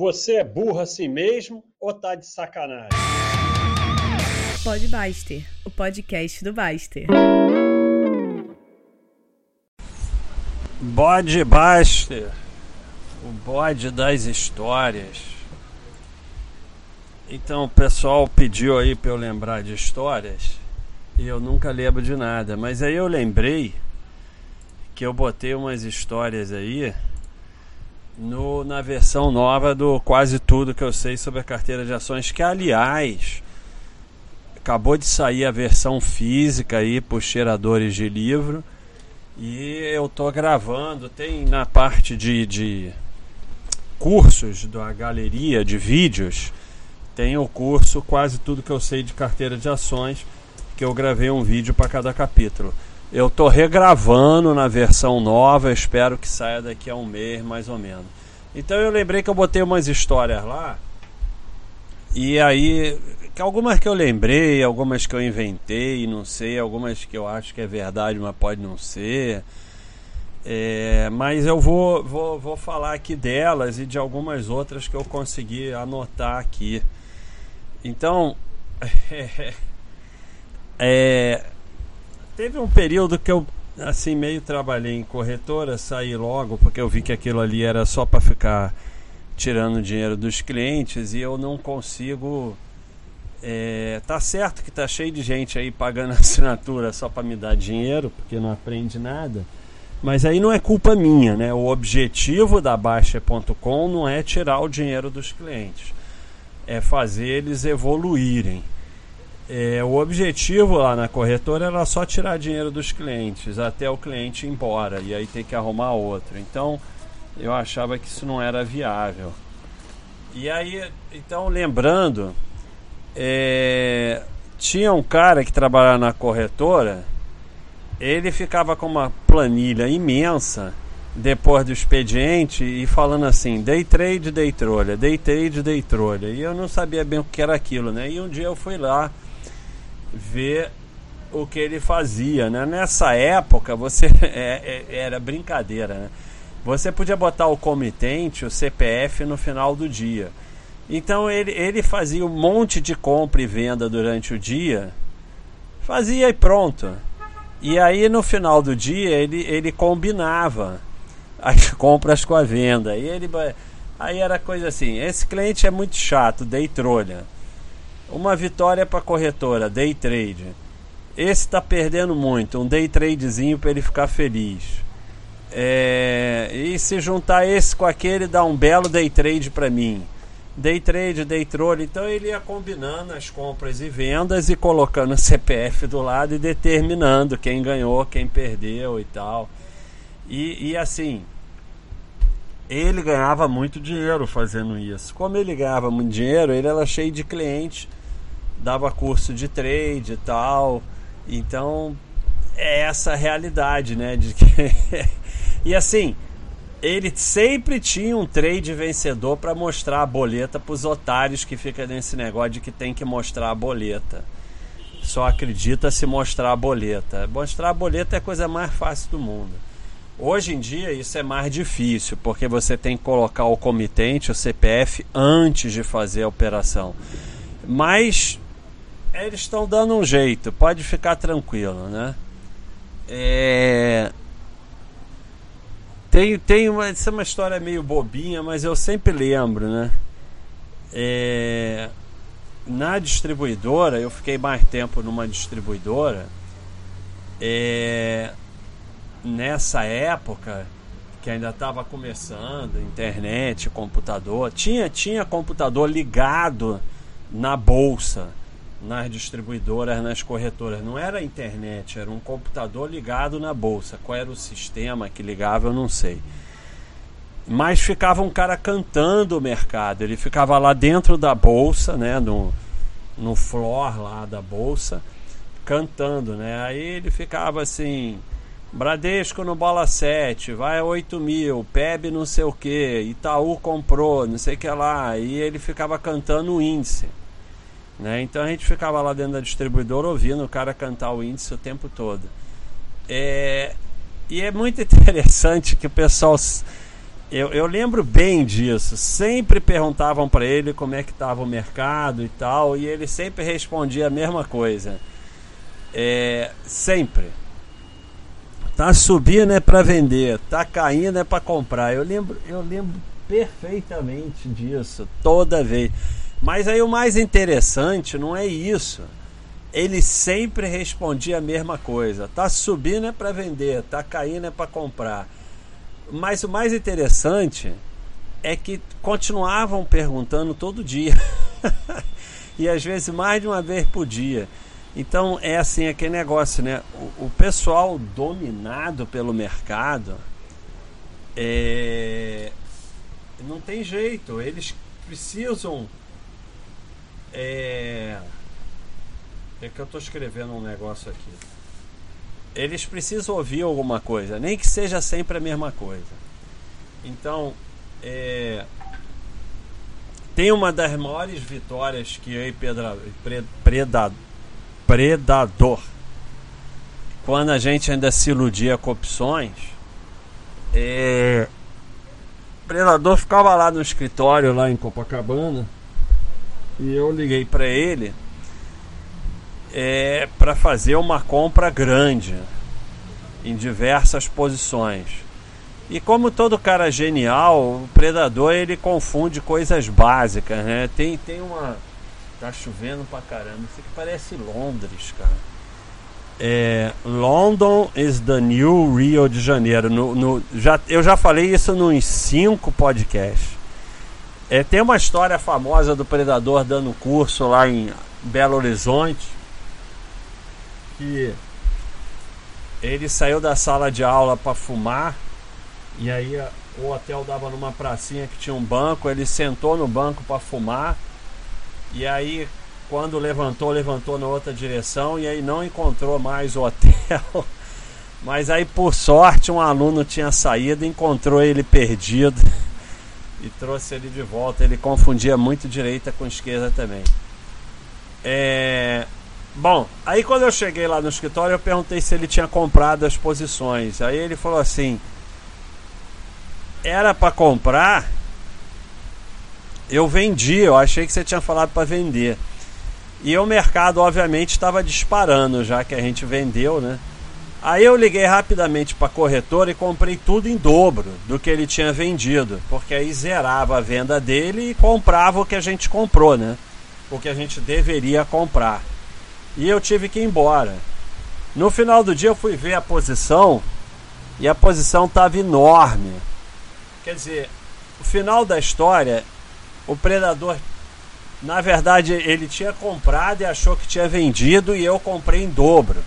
Você é burro assim mesmo ou tá de sacanagem? Pode Baster, o podcast do Baster. Bode Baster, o bode das histórias. Então o pessoal pediu aí para eu lembrar de histórias e eu nunca lembro de nada, mas aí eu lembrei que eu botei umas histórias aí no, na versão nova do Quase Tudo que eu sei sobre a carteira de ações, que aliás acabou de sair a versão física aí os cheiradores de livro e eu tô gravando, tem na parte de, de cursos da galeria de vídeos, tem o curso Quase Tudo que eu sei de carteira de ações, que eu gravei um vídeo para cada capítulo. Eu tô regravando na versão nova, espero que saia daqui a um mês mais ou menos. Então eu lembrei que eu botei umas histórias lá. E aí, algumas que eu lembrei, algumas que eu inventei, não sei, algumas que eu acho que é verdade, mas pode não ser. É, mas eu vou, vou, vou falar aqui delas e de algumas outras que eu consegui anotar aqui. Então, é, é, Teve um período que eu assim meio trabalhei em corretora, saí logo porque eu vi que aquilo ali era só para ficar tirando dinheiro dos clientes e eu não consigo é, tá certo que tá cheio de gente aí pagando assinatura só para me dar dinheiro, porque não aprende nada. Mas aí não é culpa minha, né? O objetivo da Baixa.com não é tirar o dinheiro dos clientes, é fazer eles evoluírem. É, o objetivo lá na corretora era só tirar dinheiro dos clientes até o cliente ir embora e aí ter que arrumar outro. Então eu achava que isso não era viável. E aí, então lembrando, é, tinha um cara que trabalhava na corretora, ele ficava com uma planilha imensa depois do expediente e falando assim, day trade, day trolha, day trade, day trolha. E eu não sabia bem o que era aquilo, né? E um dia eu fui lá ver o que ele fazia, né? Nessa época você é, é, era brincadeira, né? Você podia botar o comitente, o CPF no final do dia. Então ele, ele fazia um monte de compra e venda durante o dia, fazia e pronto. E aí no final do dia ele, ele combinava as compras com a venda. E ele aí era coisa assim, esse cliente é muito chato, dei trolha. Uma vitória para corretora, day trade. Esse está perdendo muito, um day tradezinho para ele ficar feliz. É, e se juntar esse com aquele, dá um belo day trade para mim. Day trade, day troll. Então ele ia combinando as compras e vendas e colocando o CPF do lado e determinando quem ganhou, quem perdeu e tal. E, e assim, ele ganhava muito dinheiro fazendo isso. Como ele ganhava muito dinheiro, ele era cheio de clientes dava curso de trade e tal. Então é essa a realidade, né? De que... e assim, ele sempre tinha um trade vencedor para mostrar a boleta para os otários que fica nesse negócio de que tem que mostrar a boleta. Só acredita se mostrar a boleta. Mostrar a boleta é a coisa mais fácil do mundo. Hoje em dia isso é mais difícil, porque você tem que colocar o comitente, o CPF, antes de fazer a operação. Mas eles estão dando um jeito, pode ficar tranquilo, né? É... Tem, tem uma, essa é uma história meio bobinha, mas eu sempre lembro, né? É... Na distribuidora, eu fiquei mais tempo numa distribuidora. É... Nessa época, que ainda estava começando, internet, computador, tinha, tinha computador ligado na bolsa nas distribuidoras, nas corretoras. Não era internet, era um computador ligado na bolsa. Qual era o sistema que ligava, eu não sei. Mas ficava um cara cantando o mercado. Ele ficava lá dentro da bolsa, né, no, no floor lá da bolsa, cantando, né? Aí ele ficava assim, Bradesco no bola 7, vai a 8 mil, PEB não sei o que, Itaú comprou, não sei o que lá. E ele ficava cantando o índice. Né? Então a gente ficava lá dentro da distribuidora ouvindo o cara cantar o índice o tempo todo. É, e é muito interessante que o pessoal eu, eu lembro bem disso. Sempre perguntavam para ele como é que estava o mercado e tal, e ele sempre respondia a mesma coisa. É, sempre. Tá subindo é para vender, tá caindo é para comprar. Eu lembro, eu lembro perfeitamente disso toda vez. Mas aí o mais interessante não é isso. Ele sempre respondia a mesma coisa. Tá subindo é para vender, tá caindo é para comprar. Mas o mais interessante é que continuavam perguntando todo dia. e às vezes mais de uma vez por dia. Então é assim aquele negócio, né? O, o pessoal dominado pelo mercado é, não tem jeito, eles precisam. É, é que eu estou escrevendo um negócio aqui eles precisam ouvir alguma coisa, nem que seja sempre a mesma coisa. Então, é, tem uma das maiores vitórias que eu e Pedra, Predador, Predador, quando a gente ainda se iludia com opções, é, Predador ficava lá no escritório, lá em Copacabana, e eu liguei para ele é, para fazer uma compra grande em diversas posições. E como todo cara genial, o predador ele confunde coisas básicas, né? Tem, tem uma. Tá chovendo pra caramba. Isso aqui parece Londres, cara. É, London is the new Rio de Janeiro. No, no, já, eu já falei isso nos cinco podcasts. É, tem uma história famosa do predador dando curso lá em Belo Horizonte que ele saiu da sala de aula para fumar e aí o hotel dava numa pracinha que tinha um banco, ele sentou no banco para fumar e aí quando levantou, levantou na outra direção e aí não encontrou mais o hotel. Mas aí por sorte um aluno tinha saído, encontrou ele perdido e trouxe ele de volta. Ele confundia muito direita com esquerda também. É, Bom, aí quando eu cheguei lá no escritório, eu perguntei se ele tinha comprado as posições. Aí ele falou assim: era para comprar, eu vendi. Eu achei que você tinha falado para vender. E o mercado, obviamente, estava disparando já que a gente vendeu, né? Aí eu liguei rapidamente para corretora e comprei tudo em dobro do que ele tinha vendido, porque aí zerava a venda dele e comprava o que a gente comprou, né? O que a gente deveria comprar e eu tive que ir embora. No final do dia eu fui ver a posição e a posição estava enorme. Quer dizer, o final da história, o predador, na verdade, ele tinha comprado e achou que tinha vendido e eu comprei em dobro.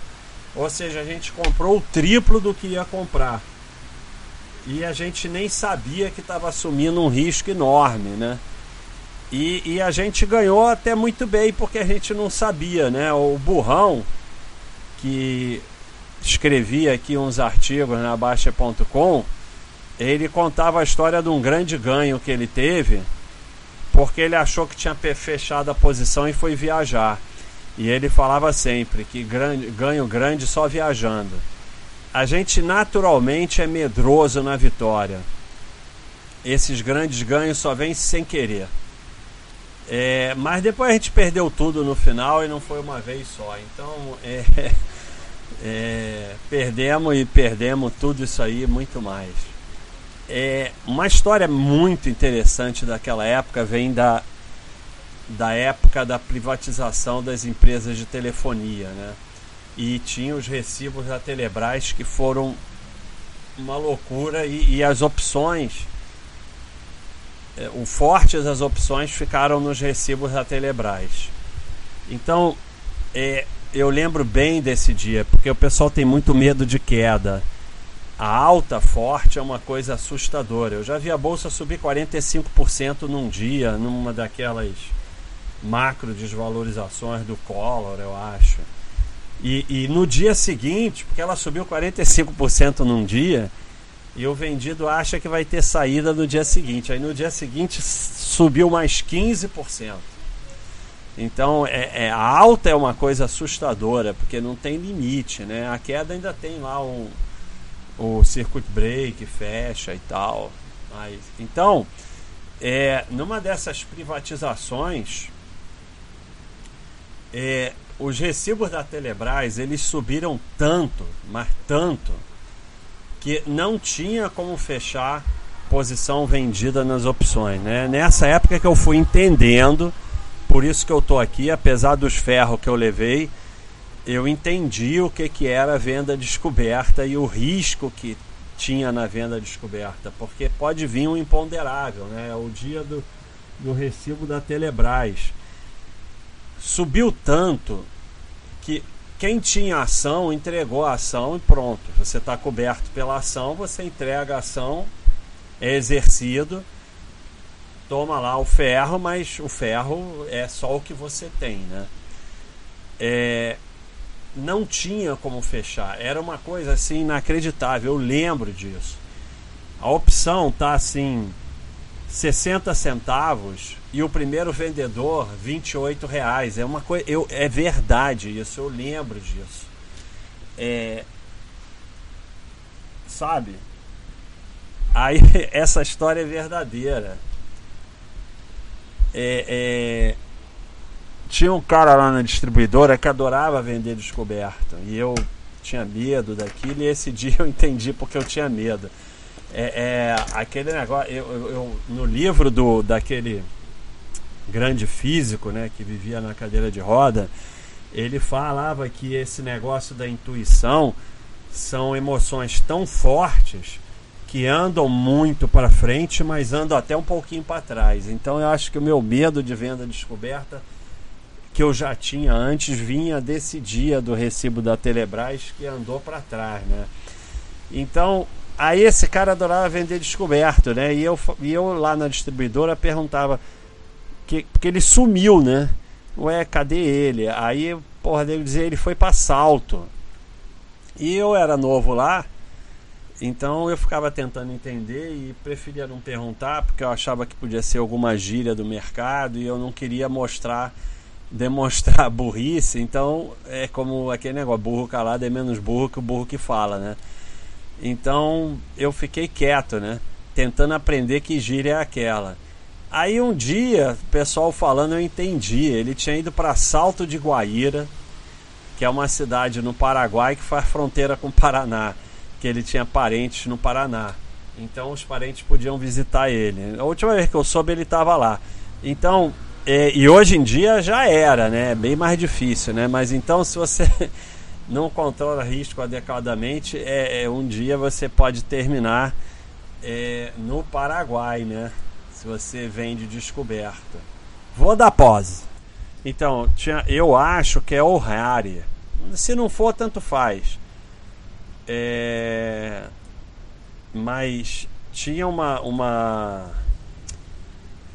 Ou seja, a gente comprou o triplo do que ia comprar. E a gente nem sabia que estava assumindo um risco enorme, né? E, e, a gente ganhou até muito bem porque a gente não sabia, né? O Burrão, que escrevia aqui uns artigos na Baixa.com, ele contava a história de um grande ganho que ele teve porque ele achou que tinha fechado a posição e foi viajar. E ele falava sempre que ganho grande só viajando. A gente naturalmente é medroso na vitória. Esses grandes ganhos só vêm sem querer. É, mas depois a gente perdeu tudo no final e não foi uma vez só. Então é, é, perdemos e perdemos tudo isso aí muito mais. É, uma história muito interessante daquela época vem da, da época da privatização das empresas de telefonia. Né? E tinha os recibos da Telebrás que foram uma loucura e, e as opções é, o forte das opções ficaram nos recibos da Telebrás. Então, é, eu lembro bem desse dia, porque o pessoal tem muito medo de queda. A alta forte é uma coisa assustadora. Eu já vi a bolsa subir 45% num dia, numa daquelas macro desvalorizações do Collor, eu acho. E, e no dia seguinte, porque ela subiu 45% num dia, e o vendido acha que vai ter saída no dia seguinte. Aí no dia seguinte subiu mais 15%. Então é, é, a alta é uma coisa assustadora, porque não tem limite, né? A queda ainda tem lá um, o circuit break, fecha e tal. Mas, então, é, numa dessas privatizações, é, os recibos da Telebrás eles subiram tanto, mas tanto, que não tinha como fechar posição vendida nas opções. Né? Nessa época que eu fui entendendo, por isso que eu estou aqui, apesar dos ferros que eu levei, eu entendi o que, que era venda descoberta e o risco que tinha na venda descoberta, porque pode vir um imponderável, né? É o dia do, do recibo da Telebrás. Subiu tanto que quem tinha ação entregou a ação e pronto. Você está coberto pela ação, você entrega a ação, é exercido, toma lá o ferro, mas o ferro é só o que você tem, né? É, não tinha como fechar. Era uma coisa assim inacreditável. Eu lembro disso. A opção tá assim 60 centavos e o primeiro vendedor 28 reais. É uma coisa, eu é verdade isso. Eu lembro disso. É, sabe? Aí essa história é verdadeira. É, é, tinha um cara lá na distribuidora que adorava vender descoberto. E eu tinha medo daquilo. E esse dia eu entendi porque eu tinha medo. É, é aquele negócio. Eu, eu, no livro do daquele grande físico, né, que vivia na cadeira de roda, ele falava que esse negócio da intuição são emoções tão fortes que andam muito para frente, mas andam até um pouquinho para trás. Então eu acho que o meu medo de venda descoberta que eu já tinha antes vinha desse dia do recibo da Telebrás que andou para trás, né? Então, aí esse cara adorava vender descoberto, né? E eu, e eu lá na distribuidora perguntava que porque ele sumiu, né? Ué, cadê ele? Aí, porra, dele dizer ele foi para salto. E eu era novo lá, então eu ficava tentando entender e preferia não perguntar, porque eu achava que podia ser alguma gíria do mercado e eu não queria mostrar demonstrar burrice, então é como aquele negócio, burro calado é menos burro que o burro que fala, né? Então eu fiquei quieto, né? Tentando aprender que gíria é aquela. Aí um dia, o pessoal falando, eu entendi. Ele tinha ido para Salto de Guaíra, que é uma cidade no Paraguai que faz fronteira com o Paraná, que ele tinha parentes no Paraná. Então os parentes podiam visitar ele. A última vez que eu soube, ele estava lá. Então é, e hoje em dia já era, né? É bem mais difícil, né? Mas então, se você não controla risco adequadamente, é, é um dia você pode terminar é, no Paraguai, né? Se você vende descoberta. Vou dar pause. Então, tinha, eu acho que é O'Hare. Se não for, tanto faz. É, mas tinha uma, uma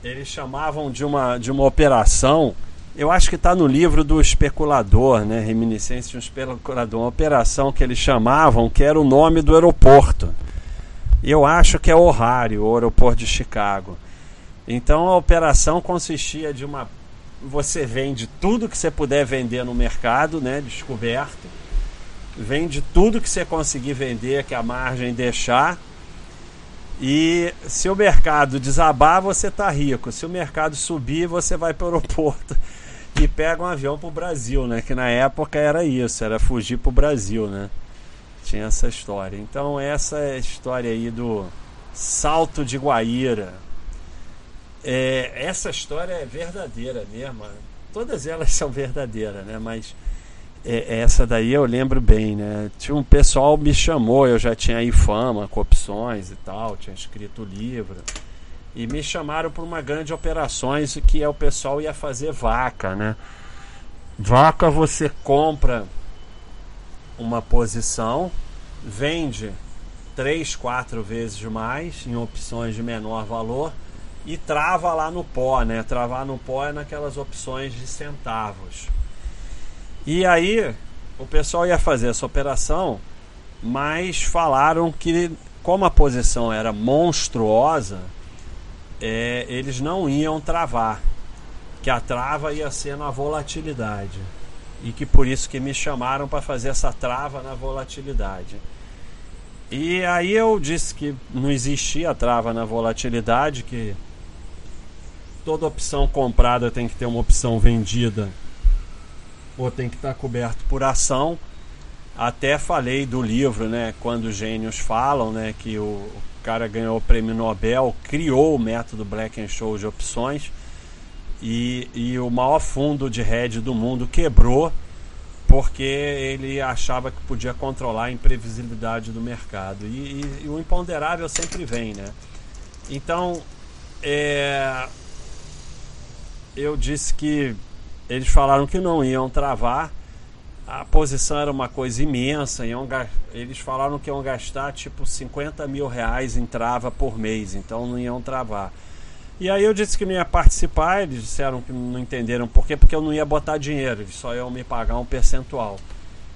eles chamavam de uma, de uma operação. Eu acho que está no livro do especulador, né? Reminiscência de um especulador. Uma operação que eles chamavam, que era o nome do aeroporto. Eu acho que é O'Hare, o aeroporto de Chicago. Então a operação consistia de uma. Você vende tudo que você puder vender no mercado, né? Descoberto. Vende tudo que você conseguir vender, que a margem deixar e se o mercado desabar, você está rico. Se o mercado subir, você vai para o aeroporto e pega um avião para o Brasil, né? Que na época era isso, era fugir para o Brasil, né? Tinha essa história. Então essa é a história aí do Salto de Guaíra. É, essa história é verdadeira mesmo. Todas elas são verdadeiras, né? Mas é, essa daí eu lembro bem, né? Tinha um pessoal me chamou, eu já tinha aí fama com opções e tal, tinha escrito livro. E me chamaram para uma grande operações que é o pessoal ia fazer vaca, né? Vaca você compra uma posição, vende três, quatro vezes mais em opções de menor valor e trava lá no pó, né? Travar no pó é naquelas opções de centavos. E aí o pessoal ia fazer essa operação, mas falaram que como a posição era monstruosa, é, eles não iam travar, que a trava ia ser na volatilidade e que por isso que me chamaram para fazer essa trava na volatilidade. E aí eu disse que não existia trava na volatilidade, que toda opção comprada tem que ter uma opção vendida ou tem que estar coberto por ação. Até falei do livro, né? Quando os gênios falam, né? Que o cara ganhou o prêmio Nobel, criou o método Black and Show de opções e, e o maior fundo de hedge do mundo quebrou porque ele achava que podia controlar a imprevisibilidade do mercado. E, e, e o imponderável sempre vem, né? Então, é, eu disse que eles falaram que não iam travar. A posição era uma coisa imensa. Iam, eles falaram que iam gastar tipo 50 mil reais em trava por mês, então não iam travar. E aí eu disse que não ia participar, eles disseram que não entenderam por quê, porque eu não ia botar dinheiro, só iam me pagar um percentual.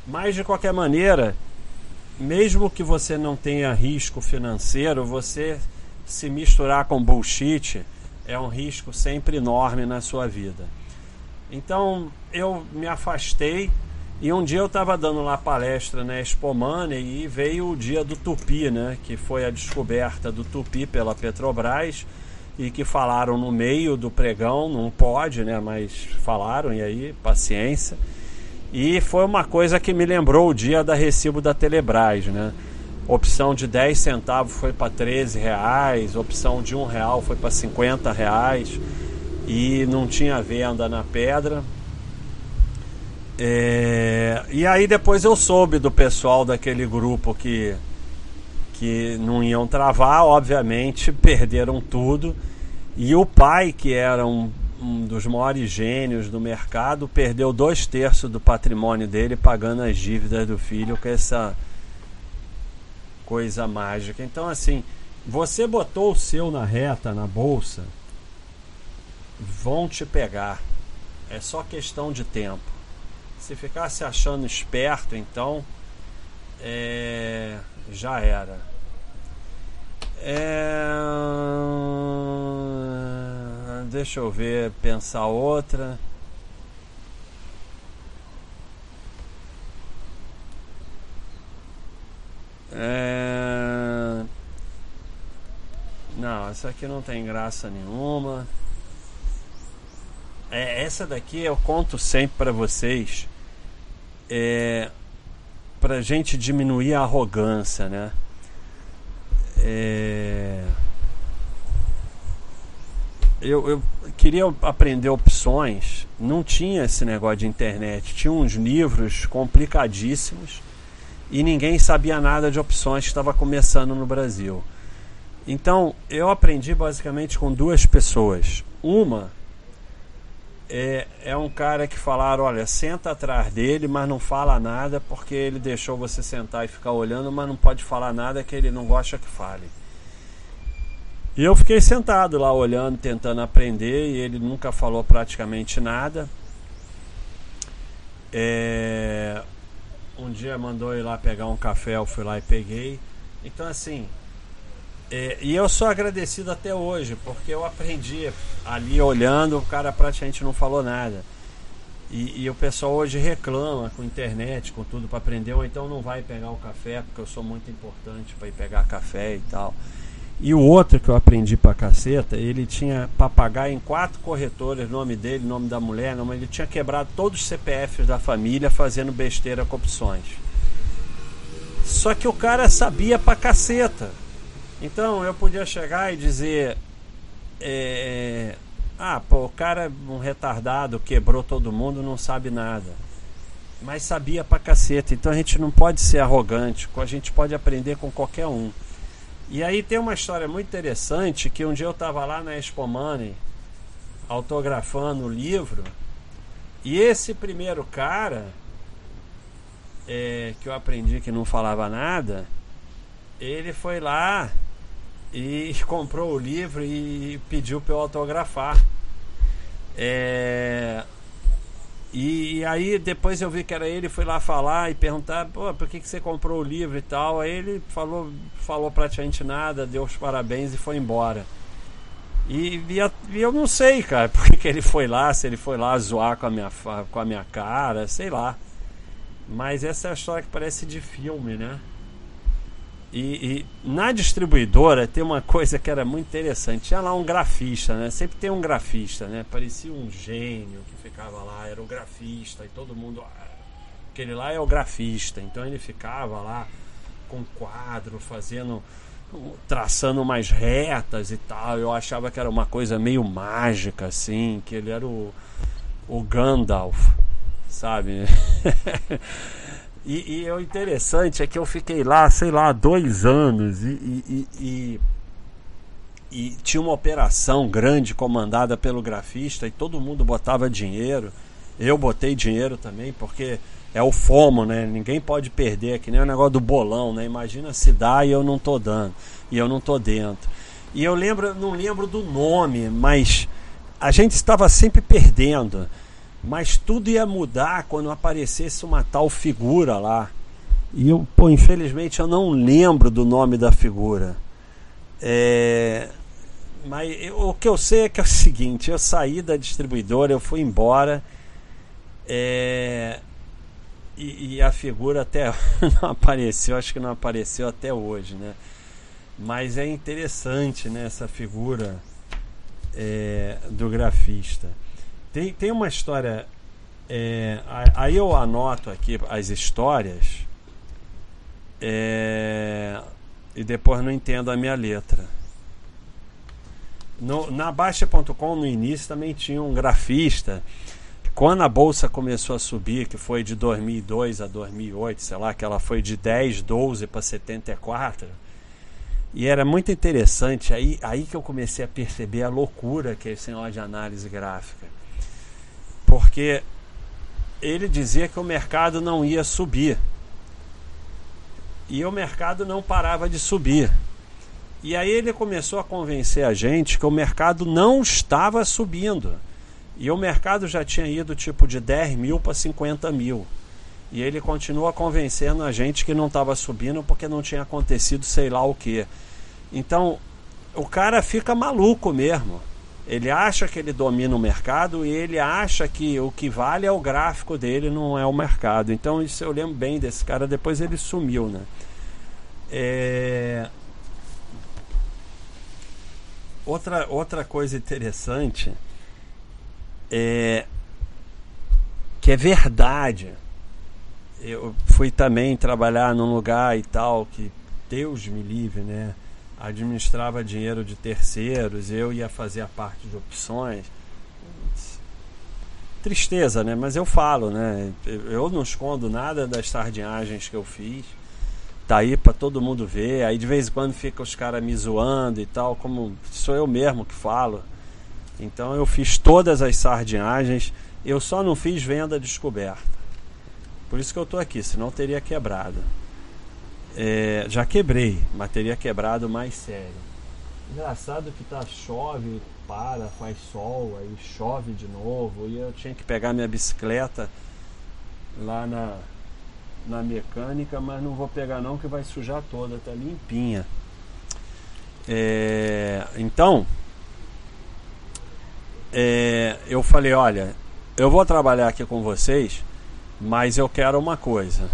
Mas de qualquer maneira, mesmo que você não tenha risco financeiro, você se misturar com bullshit é um risco sempre enorme na sua vida. Então eu me afastei e um dia eu estava dando lá palestra na Expo Money e veio o dia do Tupi, né? Que foi a descoberta do Tupi pela Petrobras e que falaram no meio do pregão, não pode, né? Mas falaram, e aí, paciência. E foi uma coisa que me lembrou o dia da recibo da Telebrás, né? Opção de 10 centavos foi para 13 reais, opção de 1 real foi para 50 reais e não tinha venda na pedra. É... E aí depois eu soube do pessoal daquele grupo que que não iam travar, obviamente perderam tudo. E o pai, que era um, um dos maiores gênios do mercado, perdeu dois terços do patrimônio dele pagando as dívidas do filho com essa coisa mágica. Então, assim, você botou o seu na reta, na bolsa, vão te pegar. É só questão de tempo. Se ficar se achando esperto, então é, já era. É... Deixa eu ver, pensar outra. É... Não, essa aqui não tem graça nenhuma. É, essa daqui eu conto sempre para vocês. É, pra gente diminuir a arrogância, né? É... Eu, eu queria aprender opções, não tinha esse negócio de internet, tinha uns livros complicadíssimos e ninguém sabia nada de opções que estava começando no Brasil. Então eu aprendi basicamente com duas pessoas. Uma é, é um cara que falaram: olha, senta atrás dele, mas não fala nada porque ele deixou você sentar e ficar olhando, mas não pode falar nada que ele não gosta que fale. E eu fiquei sentado lá olhando, tentando aprender, e ele nunca falou praticamente nada. É... Um dia mandou ir lá pegar um café, eu fui lá e peguei. Então, assim, é, e eu sou agradecido até hoje, porque eu aprendi ali olhando, o cara praticamente não falou nada. E, e o pessoal hoje reclama com internet, com tudo para aprender, ou então não vai pegar o café, porque eu sou muito importante para ir pegar café e tal. E o outro que eu aprendi pra caceta, ele tinha para pagar em quatro corretores, nome dele, nome da mulher, nome, ele tinha quebrado todos os CPFs da família fazendo besteira com opções. Só que o cara sabia pra caceta. Então eu podia chegar e dizer: é, Ah, pô, o cara, um retardado, quebrou todo mundo, não sabe nada. Mas sabia pra caceta. Então a gente não pode ser arrogante, a gente pode aprender com qualquer um. E aí tem uma história muito interessante que um dia eu estava lá na Expo Money autografando o livro e esse primeiro cara é, que eu aprendi que não falava nada, ele foi lá e comprou o livro e pediu para eu autografar. É... E, e, aí depois eu vi que era ele, fui lá falar e perguntar, pô, por que, que você comprou o livro e tal. Aí ele falou, falou praticamente nada, deu os parabéns e foi embora. E, e, e eu não sei, cara, por que, que ele foi lá, se ele foi lá zoar com a, minha, com a minha cara, sei lá. Mas essa é a história que parece de filme, né? E, e, na distribuidora tem uma coisa que era muito interessante. Tinha lá um grafista, né? Sempre tem um grafista, né? Parecia um gênio que ficava lá, era o grafista, e todo mundo. Ah, aquele lá é o grafista. Então ele ficava lá com quadro, fazendo. traçando umas retas e tal. Eu achava que era uma coisa meio mágica, assim, que ele era o, o Gandalf, sabe? E, e, o interessante é que eu fiquei lá, sei lá, dois anos e, e, e, e, tinha uma operação grande comandada pelo grafista e todo mundo botava dinheiro. Eu botei dinheiro também, porque é o FOMO, né? Ninguém pode perder, que nem o negócio do bolão, né? Imagina se dá e eu não tô dando, e eu não tô dentro. E eu lembro, não lembro do nome, mas a gente estava sempre perdendo. Mas tudo ia mudar quando aparecesse uma tal figura lá. E eu, pô, infelizmente eu não lembro do nome da figura. É, mas eu, o que eu sei é que é o seguinte: eu saí da distribuidora, eu fui embora. É, e, e, a figura até não apareceu, acho que não apareceu até hoje, né? Mas é interessante né, essa figura é, do grafista. Tem, tem uma história. É, aí eu anoto aqui as histórias é, e depois não entendo a minha letra. No, na Baixa.com no início também tinha um grafista. Quando a bolsa começou a subir, que foi de 2002 a 2008, sei lá, que ela foi de 10, 12 para 74, e era muito interessante, aí, aí que eu comecei a perceber a loucura que é esse negócio de análise gráfica porque ele dizia que o mercado não ia subir. E o mercado não parava de subir. E aí ele começou a convencer a gente que o mercado não estava subindo. E o mercado já tinha ido tipo de 10 mil para 50 mil. E ele continua convencendo a gente que não estava subindo porque não tinha acontecido sei lá o que. Então o cara fica maluco mesmo. Ele acha que ele domina o mercado e ele acha que o que vale é o gráfico dele, não é o mercado. Então isso eu lembro bem desse cara. Depois ele sumiu, né? É... Outra, outra coisa interessante é que é verdade. Eu fui também trabalhar num lugar e tal que Deus me livre, né? Administrava dinheiro de terceiros, eu ia fazer a parte de opções. Tristeza, né? Mas eu falo, né? Eu não escondo nada das sardinhagens que eu fiz. Tá aí para todo mundo ver. Aí de vez em quando fica os caras me zoando e tal, como sou eu mesmo que falo. Então eu fiz todas as sardinhagens, eu só não fiz venda descoberta. Por isso que eu tô aqui, senão teria quebrado. É, já quebrei, mas teria quebrado mais sério. Engraçado que tá chove, para, faz sol, aí chove de novo. E eu tinha que pegar minha bicicleta lá na, na mecânica, mas não vou pegar não que vai sujar toda, tá limpinha. É, então, é, eu falei, olha, eu vou trabalhar aqui com vocês, mas eu quero uma coisa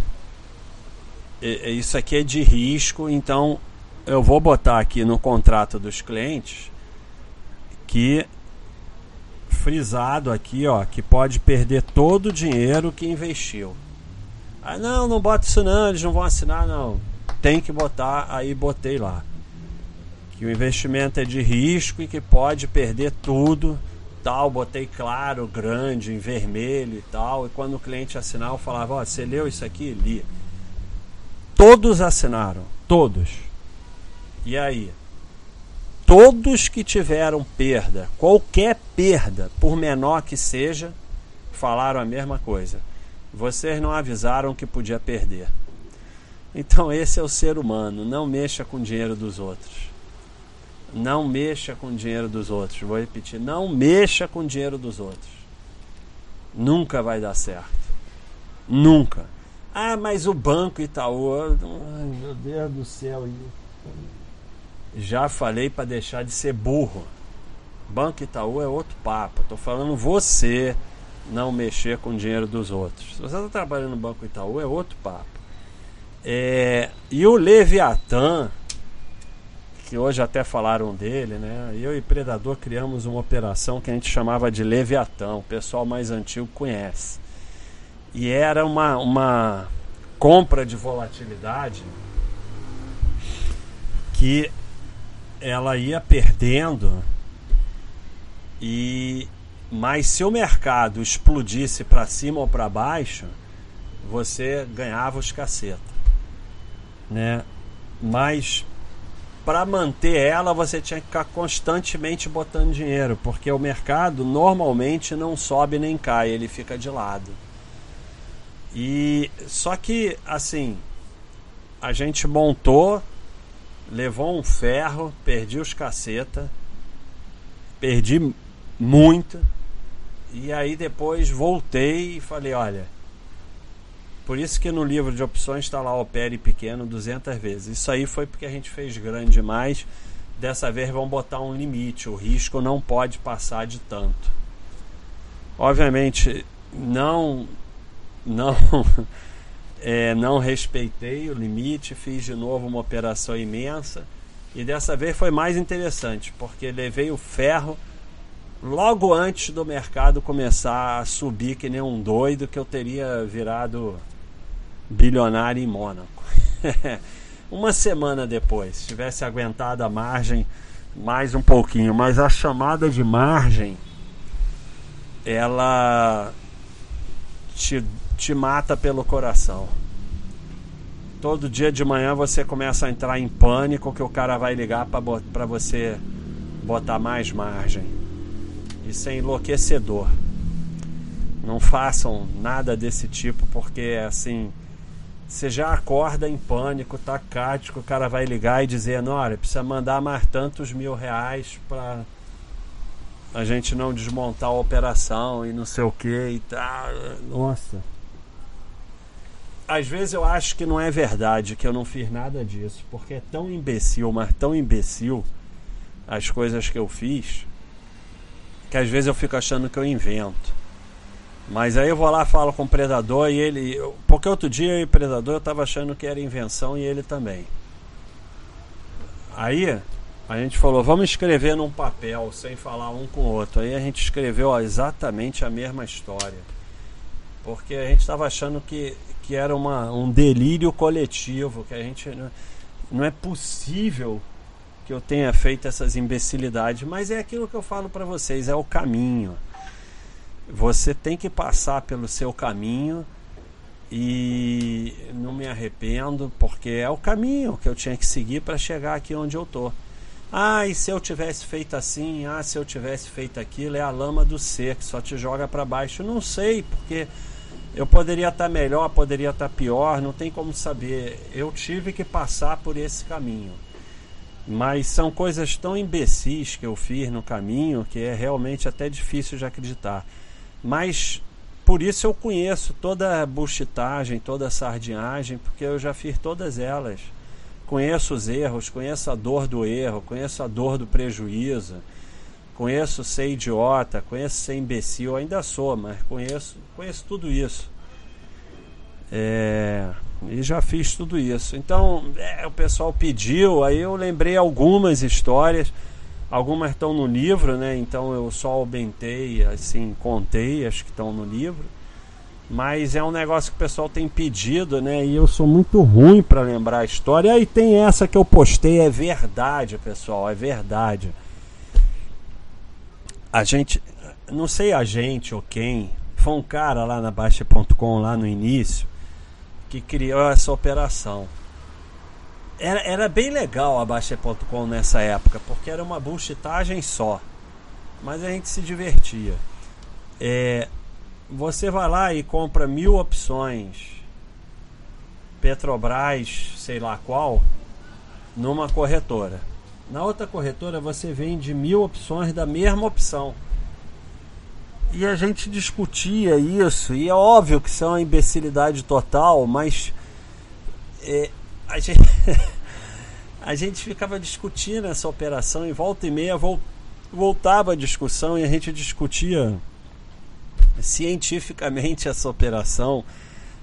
isso aqui é de risco, então eu vou botar aqui no contrato dos clientes que frisado aqui, ó, que pode perder todo o dinheiro que investiu. Ah, não, não bota isso não, eles não vão assinar não. Tem que botar, aí botei lá. Que o investimento é de risco e que pode perder tudo, tal, botei claro, grande, em vermelho e tal. E quando o cliente assinar, eu falava, ó, você leu isso aqui? Li. Todos assinaram, todos. E aí? Todos que tiveram perda, qualquer perda, por menor que seja, falaram a mesma coisa. Vocês não avisaram que podia perder. Então esse é o ser humano, não mexa com o dinheiro dos outros. Não mexa com o dinheiro dos outros. Vou repetir, não mexa com o dinheiro dos outros. Nunca vai dar certo. Nunca. Ah, mas o Banco Itaú. Ai, meu Deus do céu. Já falei para deixar de ser burro. Banco Itaú é outro papo. Tô falando você não mexer com o dinheiro dos outros. Se você está trabalhando no Banco Itaú, é outro papo. É, e o Leviatã, que hoje até falaram dele, né? Eu e Predador criamos uma operação que a gente chamava de Leviatã, o pessoal mais antigo conhece. E era uma, uma compra de volatilidade que ela ia perdendo e mas se o mercado explodisse para cima ou para baixo, você ganhava os caceta, né? Mas para manter ela você tinha que ficar constantemente botando dinheiro, porque o mercado normalmente não sobe nem cai, ele fica de lado. E só que assim, a gente montou, levou um ferro, perdi os caceta, perdi muito. E aí depois voltei e falei, olha, por isso que no livro de opções está lá opere pequeno 200 vezes. Isso aí foi porque a gente fez grande demais. Dessa vez vamos botar um limite. O risco não pode passar de tanto. Obviamente não não é, não respeitei o limite, fiz de novo uma operação imensa e dessa vez foi mais interessante porque levei o ferro logo antes do mercado começar a subir que nem um doido que eu teria virado bilionário em Mônaco. Uma semana depois, se tivesse aguentado a margem mais um pouquinho, mas a chamada de margem ela te, te mata pelo coração. Todo dia de manhã você começa a entrar em pânico que o cara vai ligar para você botar mais margem. Isso é enlouquecedor. Não façam nada desse tipo, porque assim, você já acorda em pânico, tacático, o cara vai ligar e dizer, olha, precisa mandar mais tantos mil reais para a gente não desmontar a operação e não sei o que e tal. Nossa. Às vezes eu acho que não é verdade, que eu não fiz nada disso, porque é tão imbecil, mas tão imbecil as coisas que eu fiz que às vezes eu fico achando que eu invento. Mas aí eu vou lá falo com o predador e ele. Porque outro dia o predador eu tava achando que era invenção e ele também. Aí a gente falou, vamos escrever num papel, sem falar um com o outro. Aí a gente escreveu ó, exatamente a mesma história. Porque a gente estava achando que, que era uma, um delírio coletivo, que a gente. Não é possível que eu tenha feito essas imbecilidades, mas é aquilo que eu falo para vocês, é o caminho. Você tem que passar pelo seu caminho e não me arrependo, porque é o caminho que eu tinha que seguir para chegar aqui onde eu tô. Ah, e se eu tivesse feito assim, ah, se eu tivesse feito aquilo, é a lama do ser que só te joga para baixo. Não sei, porque eu poderia estar melhor, poderia estar pior, não tem como saber. Eu tive que passar por esse caminho. Mas são coisas tão imbecis que eu fiz no caminho que é realmente até difícil de acreditar. Mas por isso eu conheço toda a buchitagem, toda a sardinhagem, porque eu já fiz todas elas. Conheço os erros, conheço a dor do erro, conheço a dor do prejuízo, conheço ser idiota, conheço ser imbecil, ainda sou, mas conheço, conheço tudo isso. É, e já fiz tudo isso. Então, é, o pessoal pediu, aí eu lembrei algumas histórias. Algumas estão no livro, né? Então eu só aumentei, assim, contei as que estão no livro. Mas é um negócio que o pessoal tem pedido, né? E eu sou muito ruim para lembrar a história. E tem essa que eu postei, é verdade, pessoal, é verdade. A gente, não sei a gente ou quem, foi um cara lá na Baixa.com lá no início que criou essa operação. Era, era bem legal a Baixa.com nessa época, porque era uma bullshitagem só. Mas a gente se divertia. É, você vai lá e compra mil opções Petrobras, sei lá qual, numa corretora. Na outra corretora você vende mil opções da mesma opção. E a gente discutia isso, e é óbvio que isso é uma imbecilidade total, mas é, a, gente, a gente ficava discutindo essa operação e volta e meia voltava a discussão e a gente discutia cientificamente essa operação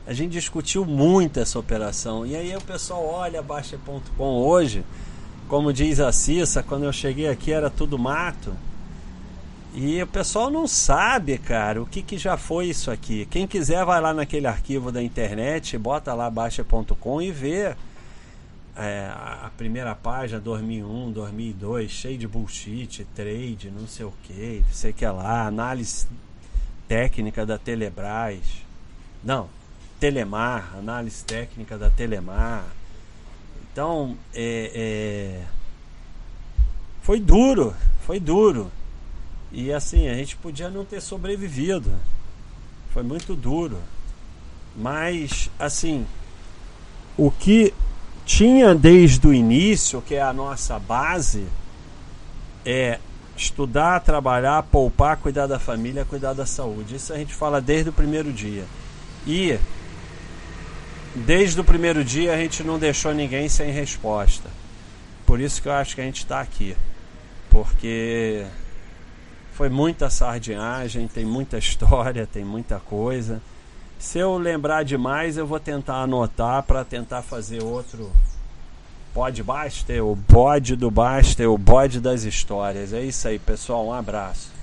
A gente discutiu muito essa operação. E aí o pessoal olha Baixa.com hoje, como diz a Cissa, quando eu cheguei aqui era tudo mato. E o pessoal não sabe, cara, o que, que já foi isso aqui. Quem quiser vai lá naquele arquivo da internet, bota lá Baixa.com e vê é, a primeira página 2001, 2002, cheio de bullshit, trade, não sei o que, sei que lá, análise técnica da Telebrás. Não, Telemar, análise técnica da Telemar. Então, é, é, foi duro, foi duro. E assim, a gente podia não ter sobrevivido. Foi muito duro. Mas, assim, o que tinha desde o início, que é a nossa base, é estudar, trabalhar, poupar, cuidar da família, cuidar da saúde. Isso a gente fala desde o primeiro dia. E desde o primeiro dia a gente não deixou ninguém sem resposta. Por isso que eu acho que a gente está aqui. Porque foi muita sardinhagem, tem muita história, tem muita coisa. Se eu lembrar demais, eu vou tentar anotar para tentar fazer outro Pode Baster, o bode do Baster, o bode das histórias. É isso aí, pessoal. Um abraço.